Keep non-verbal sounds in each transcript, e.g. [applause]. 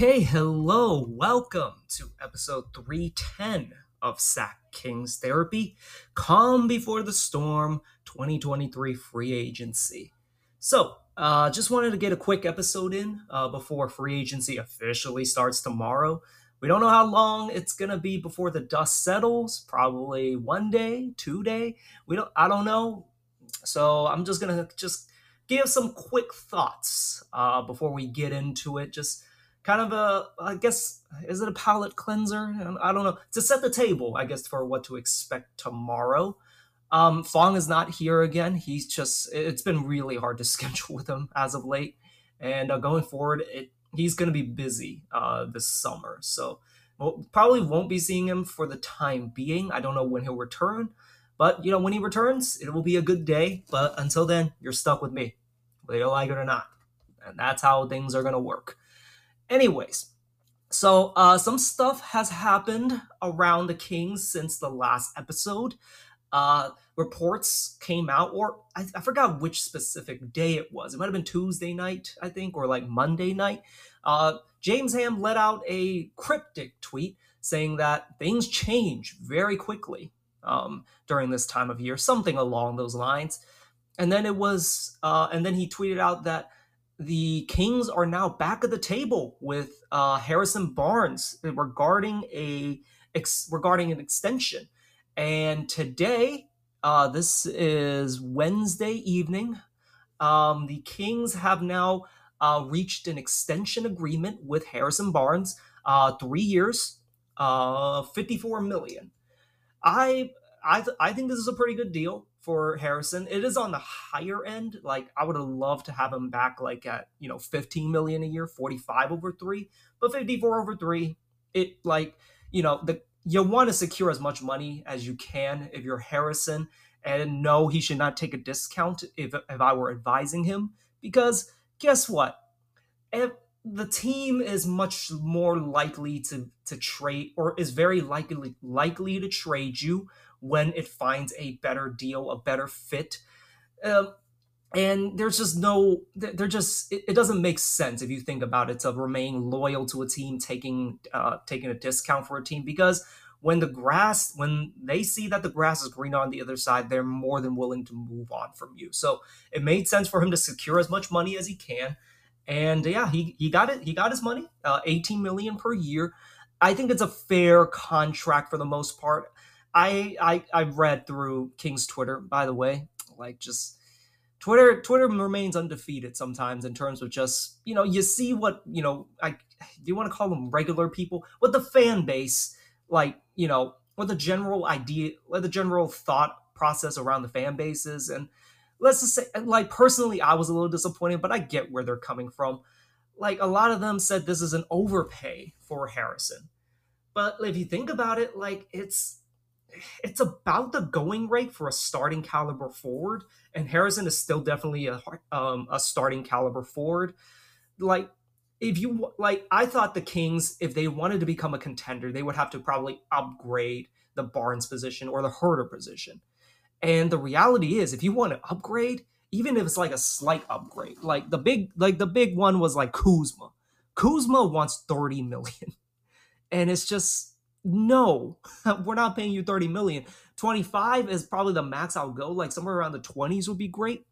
Okay, hello, welcome to episode 310 of Sack Kings Therapy Calm Before the Storm 2023 Free Agency. So, uh, just wanted to get a quick episode in uh, before free agency officially starts tomorrow. We don't know how long it's gonna be before the dust settles. Probably one day, two day. We don't. I don't know. So I'm just gonna just give some quick thoughts uh, before we get into it. Just kind of a, I guess, is it a palate cleanser? I don't know. To set the table, I guess, for what to expect tomorrow. Um, Fong is not here again. He's just, it's been really hard to [laughs] schedule with him as of late. And uh, going forward, it, he's going to be busy uh, this summer. So we'll, probably won't be seeing him for the time being. I don't know when he'll return. But, you know, when he returns, it will be a good day. But until then, you're stuck with me, whether you like it or not. And that's how things are going to work. Anyways, so uh, some stuff has happened around the Kings since the last episode. Uh, reports came out, or I, I, forgot which specific day it was. It might have been Tuesday night, I think, or like Monday night. Uh, James Ham let out a cryptic tweet saying that things change very quickly um, during this time of year, something along those lines. And then it was, uh, and then he tweeted out that the Kings are now back at the table with uh, Harrison Barnes regarding a ex, regarding an extension. And today, uh, this is Wednesday evening. Um, the Kings have now uh, reached an extension agreement with Harrison Barnes, uh, three years, uh, fifty-four million. I I th- I think this is a pretty good deal for Harrison. It is on the higher end. Like I would have loved to have him back like at, you know, 15 million a year, 45 over 3, but 54 over 3, it like, you know, the you want to secure as much money as you can if you're Harrison and no, he should not take a discount if if I were advising him because guess what? If the team is much more likely to to trade or is very likely likely to trade you when it finds a better deal, a better fit. Um, and there's just no, they're just, it, it, doesn't make sense if you think about it to remain loyal to a team taking, uh, taking a discount for a team because when the grass, when they see that the grass is green on the other side, they're more than willing to move on from you. So it made sense for him to secure as much money as he can. And yeah, he, he got it. He got his money, uh, 18 million per year. I think it's a fair contract for the most part. I I I read through King's Twitter, by the way, like just Twitter Twitter remains undefeated sometimes in terms of just you know you see what you know I do you want to call them regular people? What the fan base like you know what the general idea what the general thought process around the fan base is. And let's just say like personally I was a little disappointed but I get where they're coming from. Like a lot of them said this is an overpay for Harrison. But if you think about it like it's it's about the going rate for a starting caliber forward, and Harrison is still definitely a um, a starting caliber forward. Like if you like, I thought the Kings, if they wanted to become a contender, they would have to probably upgrade the Barnes position or the Huerter position. And the reality is, if you want to upgrade, even if it's like a slight upgrade, like the big, like the big one was like Kuzma. Kuzma wants thirty million, [laughs] and it's just no, [laughs] we're not paying you 30 million. 25 is probably the max I'll go. Like somewhere around the 20s would be great.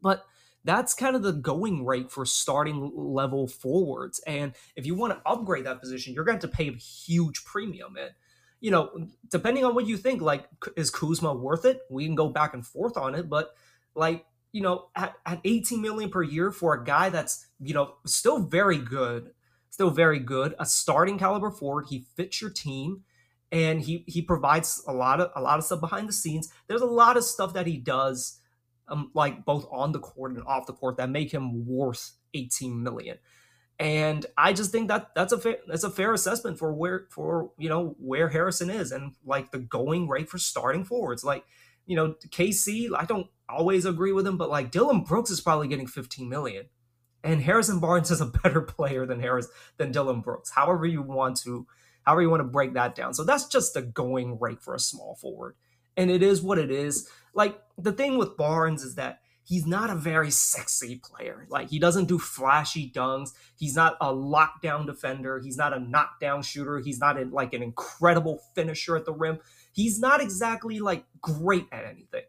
But that's kind of the going rate for starting level forwards. And if you want to upgrade that position, you're going to, to pay a huge premium. And, you know, depending on what you think, like, is Kuzma worth it? We can go back and forth on it. But, like, you know, at, at 18 million per year for a guy that's, you know, still very good still very good, a starting caliber forward. He fits your team and he he provides a lot of a lot of stuff behind the scenes. There's a lot of stuff that he does um, like both on the court and off the court that make him worth 18 million. And I just think that that's a fair that's a fair assessment for where for you know where Harrison is and like the going rate for starting forwards. Like, you know, KC, I don't always agree with him, but like Dillon Brooks is probably getting 15 million and Harrison Barnes is a [laughs] better player than Harris than Dillon Brooks. However you want to, however you want to break that down. So that's just the going rate for a small forward, and it is what it is. Like the thing with Barnes is that he's not a very sexy player. Like he doesn't do flashy dunks. He's not a lockdown defender. He's not a knockdown shooter. He's not a, like an incredible finisher at the rim. He's not exactly like great at anything.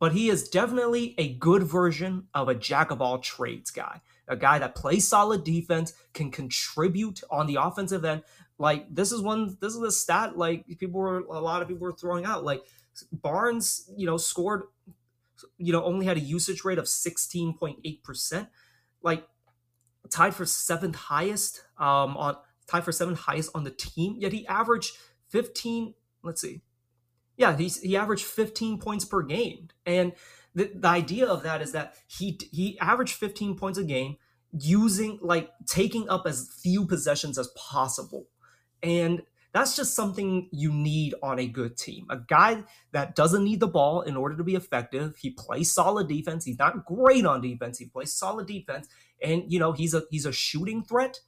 But he is definitely a good version of a jack of all trades guy. A guy that plays solid defense, can contribute on the offensive end. Like this is one this is a stat like people were a lot of people were throwing out. Like Barnes, you know, scored you know, only had a usage rate of 16.8%, like tied for seventh highest um, on tied for seventh highest on the team. Yet he averaged 15. Let's see, yeah, he's he averaged 15 points per game, and the, the idea of that is that he he averaged 15 points a game using like taking up as few possessions as possible, and that's just something you need on a good team. A guy that doesn't need the ball in order to be effective. He plays solid defense. He's not great on defense. He plays solid defense, and you know he's a he's a shooting threat,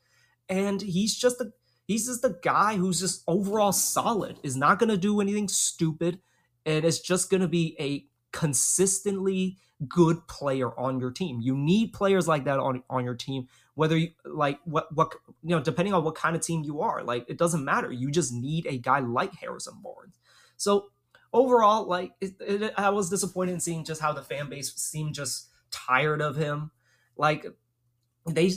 and he's just a he's just the guy who's just overall solid. Is not going to do anything stupid, and is just going to be a consistently good player on your team. You need players like that on on your team whether you like what what you know depending on what kind of team you are like it doesn't matter you just need a guy like harrison barnes so overall like it, it, i was disappointed in seeing just how the fan base seemed just tired of him like they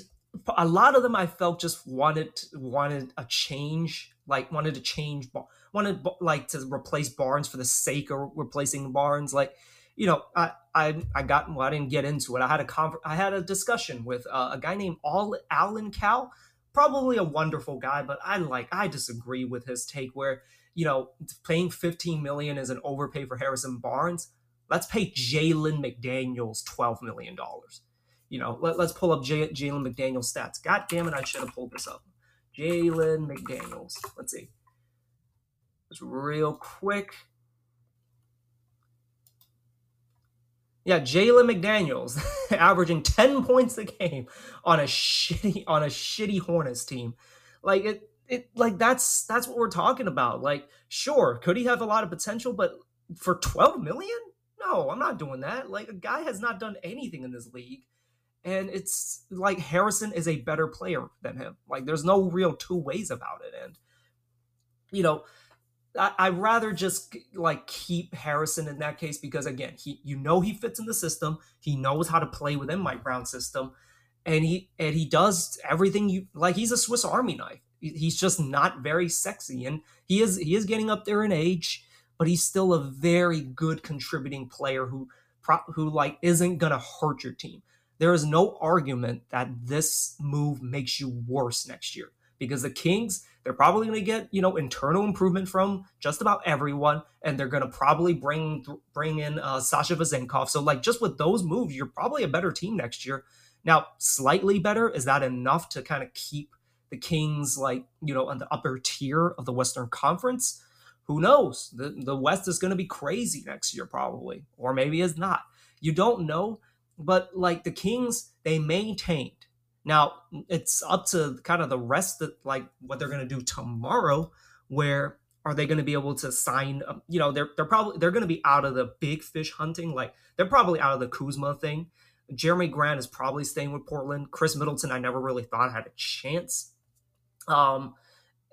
a lot of them i felt just wanted wanted a change like wanted to change wanted like to replace barnes for the sake of replacing barnes like you know, I I, I got well, I didn't get into it. I had a conver- I had a discussion with uh, a guy named All Alan Cow, probably a wonderful guy, but I like I disagree with his take where you know paying 15 million is an overpay for Harrison Barnes. Let's pay Jalen McDaniels 12 million dollars. You know, let, us pull up J- Jalen McDaniels stats. God damn it, I should have pulled this up. Jalen McDaniels. Let's see. Just real quick. Yeah, Jalen McDaniels [laughs] averaging 10 points a game on a shitty on a shitty Hornets team. Like it it like that's that's what we're talking about. Like, sure, could he have a lot of potential, but for 12 million? No, I'm not doing that. Like a guy has not done anything in this league. And it's like Harrison is a better player than him. Like there's no real two ways about it. And you know, I, would rather just like keep Harrison in that case because again, he you know he fits in the system. He knows how to play within Mike Brown's system, and he and he does everything you like. He's a Swiss Army knife. He's just not very sexy, and he is he is getting up there in age, but he's still a very good contributing player who who like isn't gonna hurt your team. There is no argument that this move makes you worse next year because the Kings they're probably going to get you know internal improvement from just about everyone, and they're going to probably bring bring in uh, Sasha Vezenkov. So like just with those moves, you're probably a better team next year. Now, slightly better is that enough to kind of keep the Kings like you know on the upper tier of the Western Conference? Who knows? The the West is going to be crazy next year probably, or maybe it's not. You don't know, but like the Kings, they maintained now it's up to kind of the rest of like what they're going to do tomorrow. Where are they going to be able to sign? Um, you know, they're they're probably they're going to be out of the big fish hunting. Like they're probably out of the Kuzma thing. Jerami Grant is probably staying with Portland. Khris Middleton, I never really thought had a chance. Um,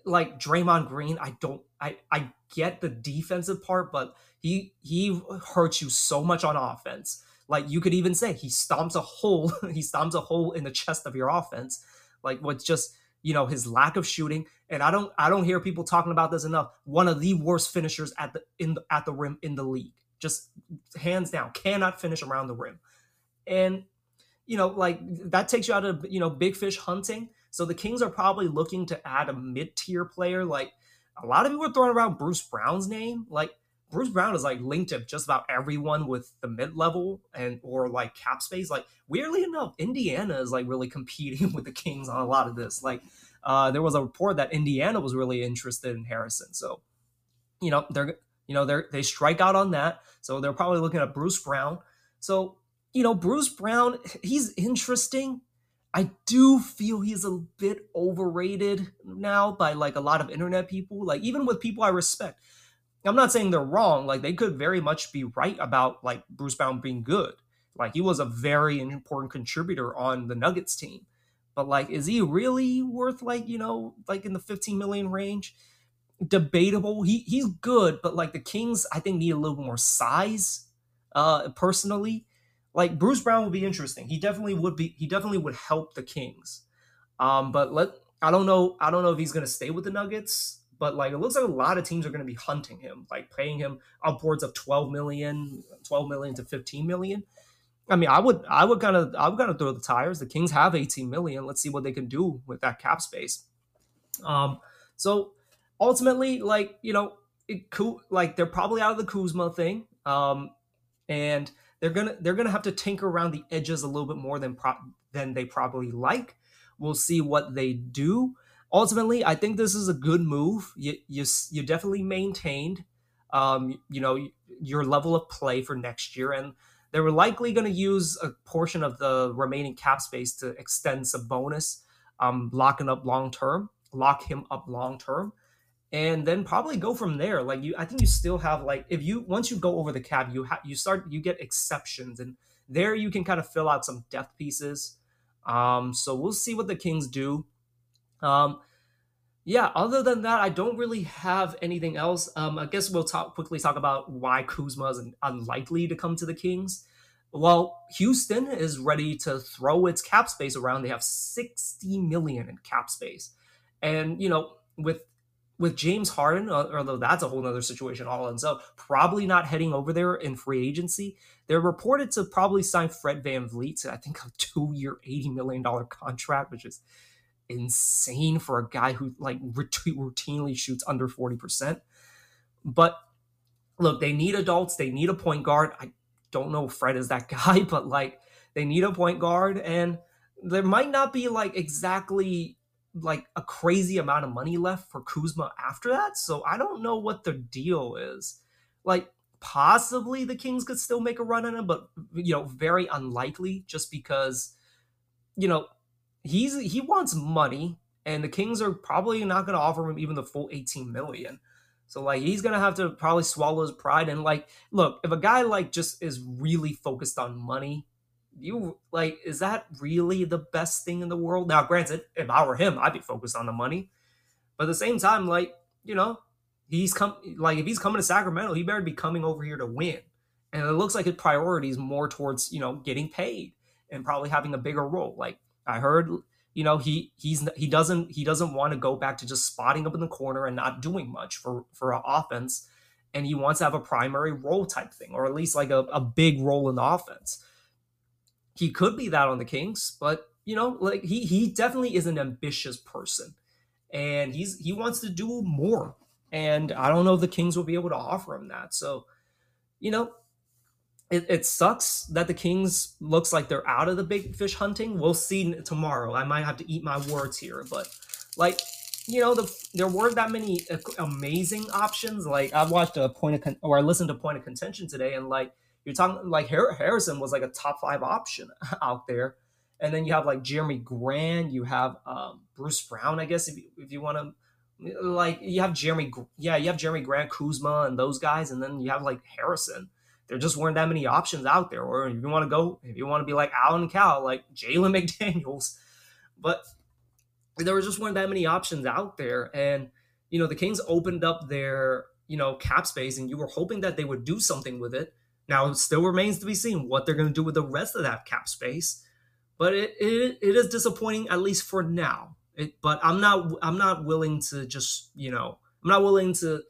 like Draymond Green, I don't, I, I get the defensive part, but he he hurts you so much on offense. Like you could even say he stomps a hole, [laughs] he stomps a hole in the chest of your offense, like what's just you know his lack of shooting. And I don't I don't hear people talking about this enough. One of the worst finishers at the in the, at the rim in the league, just hands down, cannot finish around the rim. And you know, like that takes you out of you know big fish hunting. So the Kings are probably looking to add a mid tier player. Like a lot of people are throwing around Bruce Brown's name. Like Bruce Brown is like linked to just about everyone with the mid level and or like cap space. Like weirdly enough, Indiana is like really [laughs] competing with the Kings on a lot of this. Like uh, there was a report that Indiana was really interested in Harrison. So you know they're you know they they strike out on that. So they're probably looking at Bruce Brown. So you know Bruce Brown, [laughs] he's interesting. I do feel he's a bit overrated now by like a lot of internet people, like even with people I respect. I'm not saying they're wrong. Like they could very much be right about like Bruce Brown being good. Like he was a very important contributor on the Nuggets team. But like, is he really worth like, you know, like in the 15 million range? Debatable. He he's good, but like the Kings, I think need a little more size. Uh personally. Like Bruce Brown would be interesting. He definitely would be he definitely would help the Kings. Um, but let I don't know, I don't know if he's gonna stay with the Nuggets but like it looks like a lot of teams are going to be hunting him like paying him upwards of 12 million 12 million to 15 million I mean, I would, I would kind of, I would kind of throw the tires. The Kings have 18 million. Let's see what they can do with that cap space. Um, so ultimately, like you know, it cool like they're probably out of the Kuzma thing, um, and they're gonna they're gonna have to tinker around the edges a little bit more than pro- than they probably like. We'll see what they do. Ultimately, I think this is a good move. You you, you definitely maintained, um, you know, your level of play for next year and they were likely going to use a portion of the remaining cap space to extend some bonus, um, locking up long term, lock him up long term, and then probably go from there. Like you, I think you still have like if you once you go over the cap, you have you start you get exceptions, and there you can kind of fill out some depth pieces. Um, so we'll see what the Kings do. Um, yeah, other than that, I don't really have anything else. Um, I guess we'll talk quickly talk about why Kuzma is unlikely to come to the Kings. Well, Houston is ready to throw its cap space around. They have 60 million in cap space. And, you know, with with James Harden, uh, although that's a whole other situation all in so probably not heading over there in free agency. They're reported to probably sign Fred Van VanVleet to, I think, a two-year, $80 million contract, which is insane for a guy who like routinely shoots under 40%. But look, they need adults, they need a point guard. I don't know if Fred is that [laughs] guy, but like they need a point guard and there might not be like exactly like a crazy amount of money left for Kuzma after that. So I don't know what the deal is. Like possibly the Kings could still make a run on him, but you know, very unlikely just because you know, he's he wants money, and the Kings are probably not going to offer him even the full 18 million. So like he's gonna have to probably swallow his pride and like look if a guy like just is really focused on money, you like is that really the best thing in the world? Now, granted, if I were him, I'd be focused on the money, but at the same time, like you know, he's come like if he's coming to Sacramento, he better be coming over here to win. And it looks like his priority is more towards you know getting paid and probably having a bigger role. Like I heard, you know, he he's he doesn't he doesn't want to go back to just spotting up in the corner and not doing much for for an offense, and he wants to have a primary role type thing, or at least like a, a big role in the offense. He could be that on the Kings, but you know, like he he definitely is an ambitious person, and he's he wants to do more. And I don't know if the Kings will be able to offer him that. So, you know, it, it, sucks that the Kings looks like they're out of the big fish hunting. We'll see tomorrow. I might have to eat my words here, but like you know, the, there weren't that many amazing options. Like I watched a point of con- or I listened to point of contention today, and like you're talking like Harrison was like a top five option [laughs] out there, and then you have like Jerami Grant, you have um, Bruce Brown, I guess if you, if you want to. Like you have Jerami, yeah, you have Jerami Grant, Kuzma, and those guys, and then you have like Harrison there just weren't that many options out there. Or if you want to go, if you want to be like Alan Cal, like Jalen [laughs] McDaniels, but there just weren't that many options out there. And you know, the Kings opened up their you know cap space, and you were hoping that they would do something with it. Now it still remains to be seen what they're going to do with the rest of that cap space. But it, it, it is disappointing at least for now. It, but I'm not I'm not willing to just you know I'm not willing to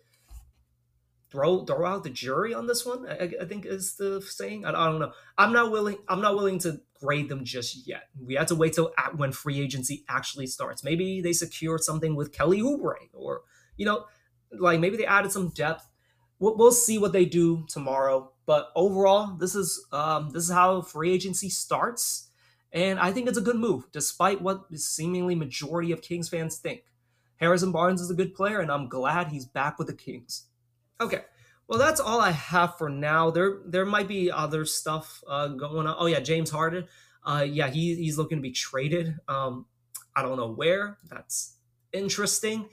throw throw out the jury on this one. I, I think is the saying. I, I, don't know. I'm not willing. I'm not willing to grade them just yet. We have to wait till at, when free agency actually starts. Maybe they secure something with Kelly Oubre, or you know, like maybe they added some depth. We'll, we'll see what they do tomorrow. But overall, this is um, this is how free agency starts, and I think it's a good move, despite what seemingly majority of Kings fans think. Harrison Barnes is a good player, and I'm glad he's back with the Kings. Okay. Well, that's all I have for now. There, there might be other stuff uh, going on. Oh yeah, James Harden. Uh, yeah, he, he's looking to be traded. Um, I don't know where. That's interesting.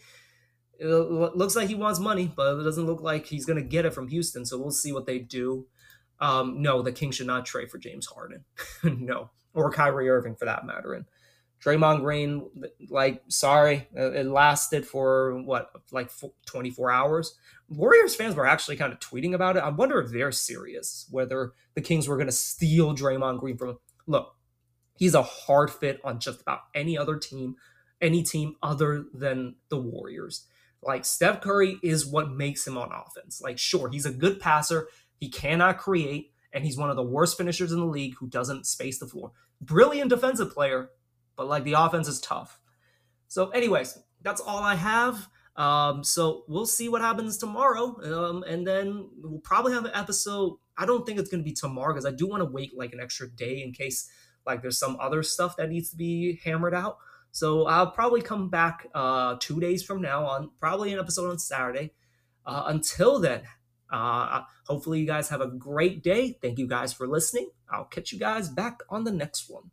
It looks like he wants money, but it doesn't look like he's going to get it from Houston. So we'll see what they do. Um, no, the Kings should not trade for James Harden. [laughs] no, or Kyrie Irving for that matter. And Draymond Green, like, sorry, uh, it lasted for what, like 24 hours. Warriors fans were actually kind of tweeting about it. I wonder if they're serious, whether the Kings were going to steal Draymond Green from. Look, he's a hard fit on just about any other team, any team other than the Warriors. Like, Steph Curry is what makes him on offense. Like, sure, he's a good passer, he cannot create, and he's one of the worst finishers in the league who doesn't space the floor. Brilliant defensive player, but like the offense is tough. So, anyways, that's all I have. Um, so we'll see what happens tomorrow. Um, and then we'll probably have an episode. I don't think it's going to be tomorrow because I do want to wait like an extra day in case like there's some other stuff that needs to be hammered out. So I'll probably come back uh, two days from now on probably an episode on Saturday. Uh, until then, uh, hopefully you guys have a great day. Thank you guys for listening. I'll catch you guys back on the next one.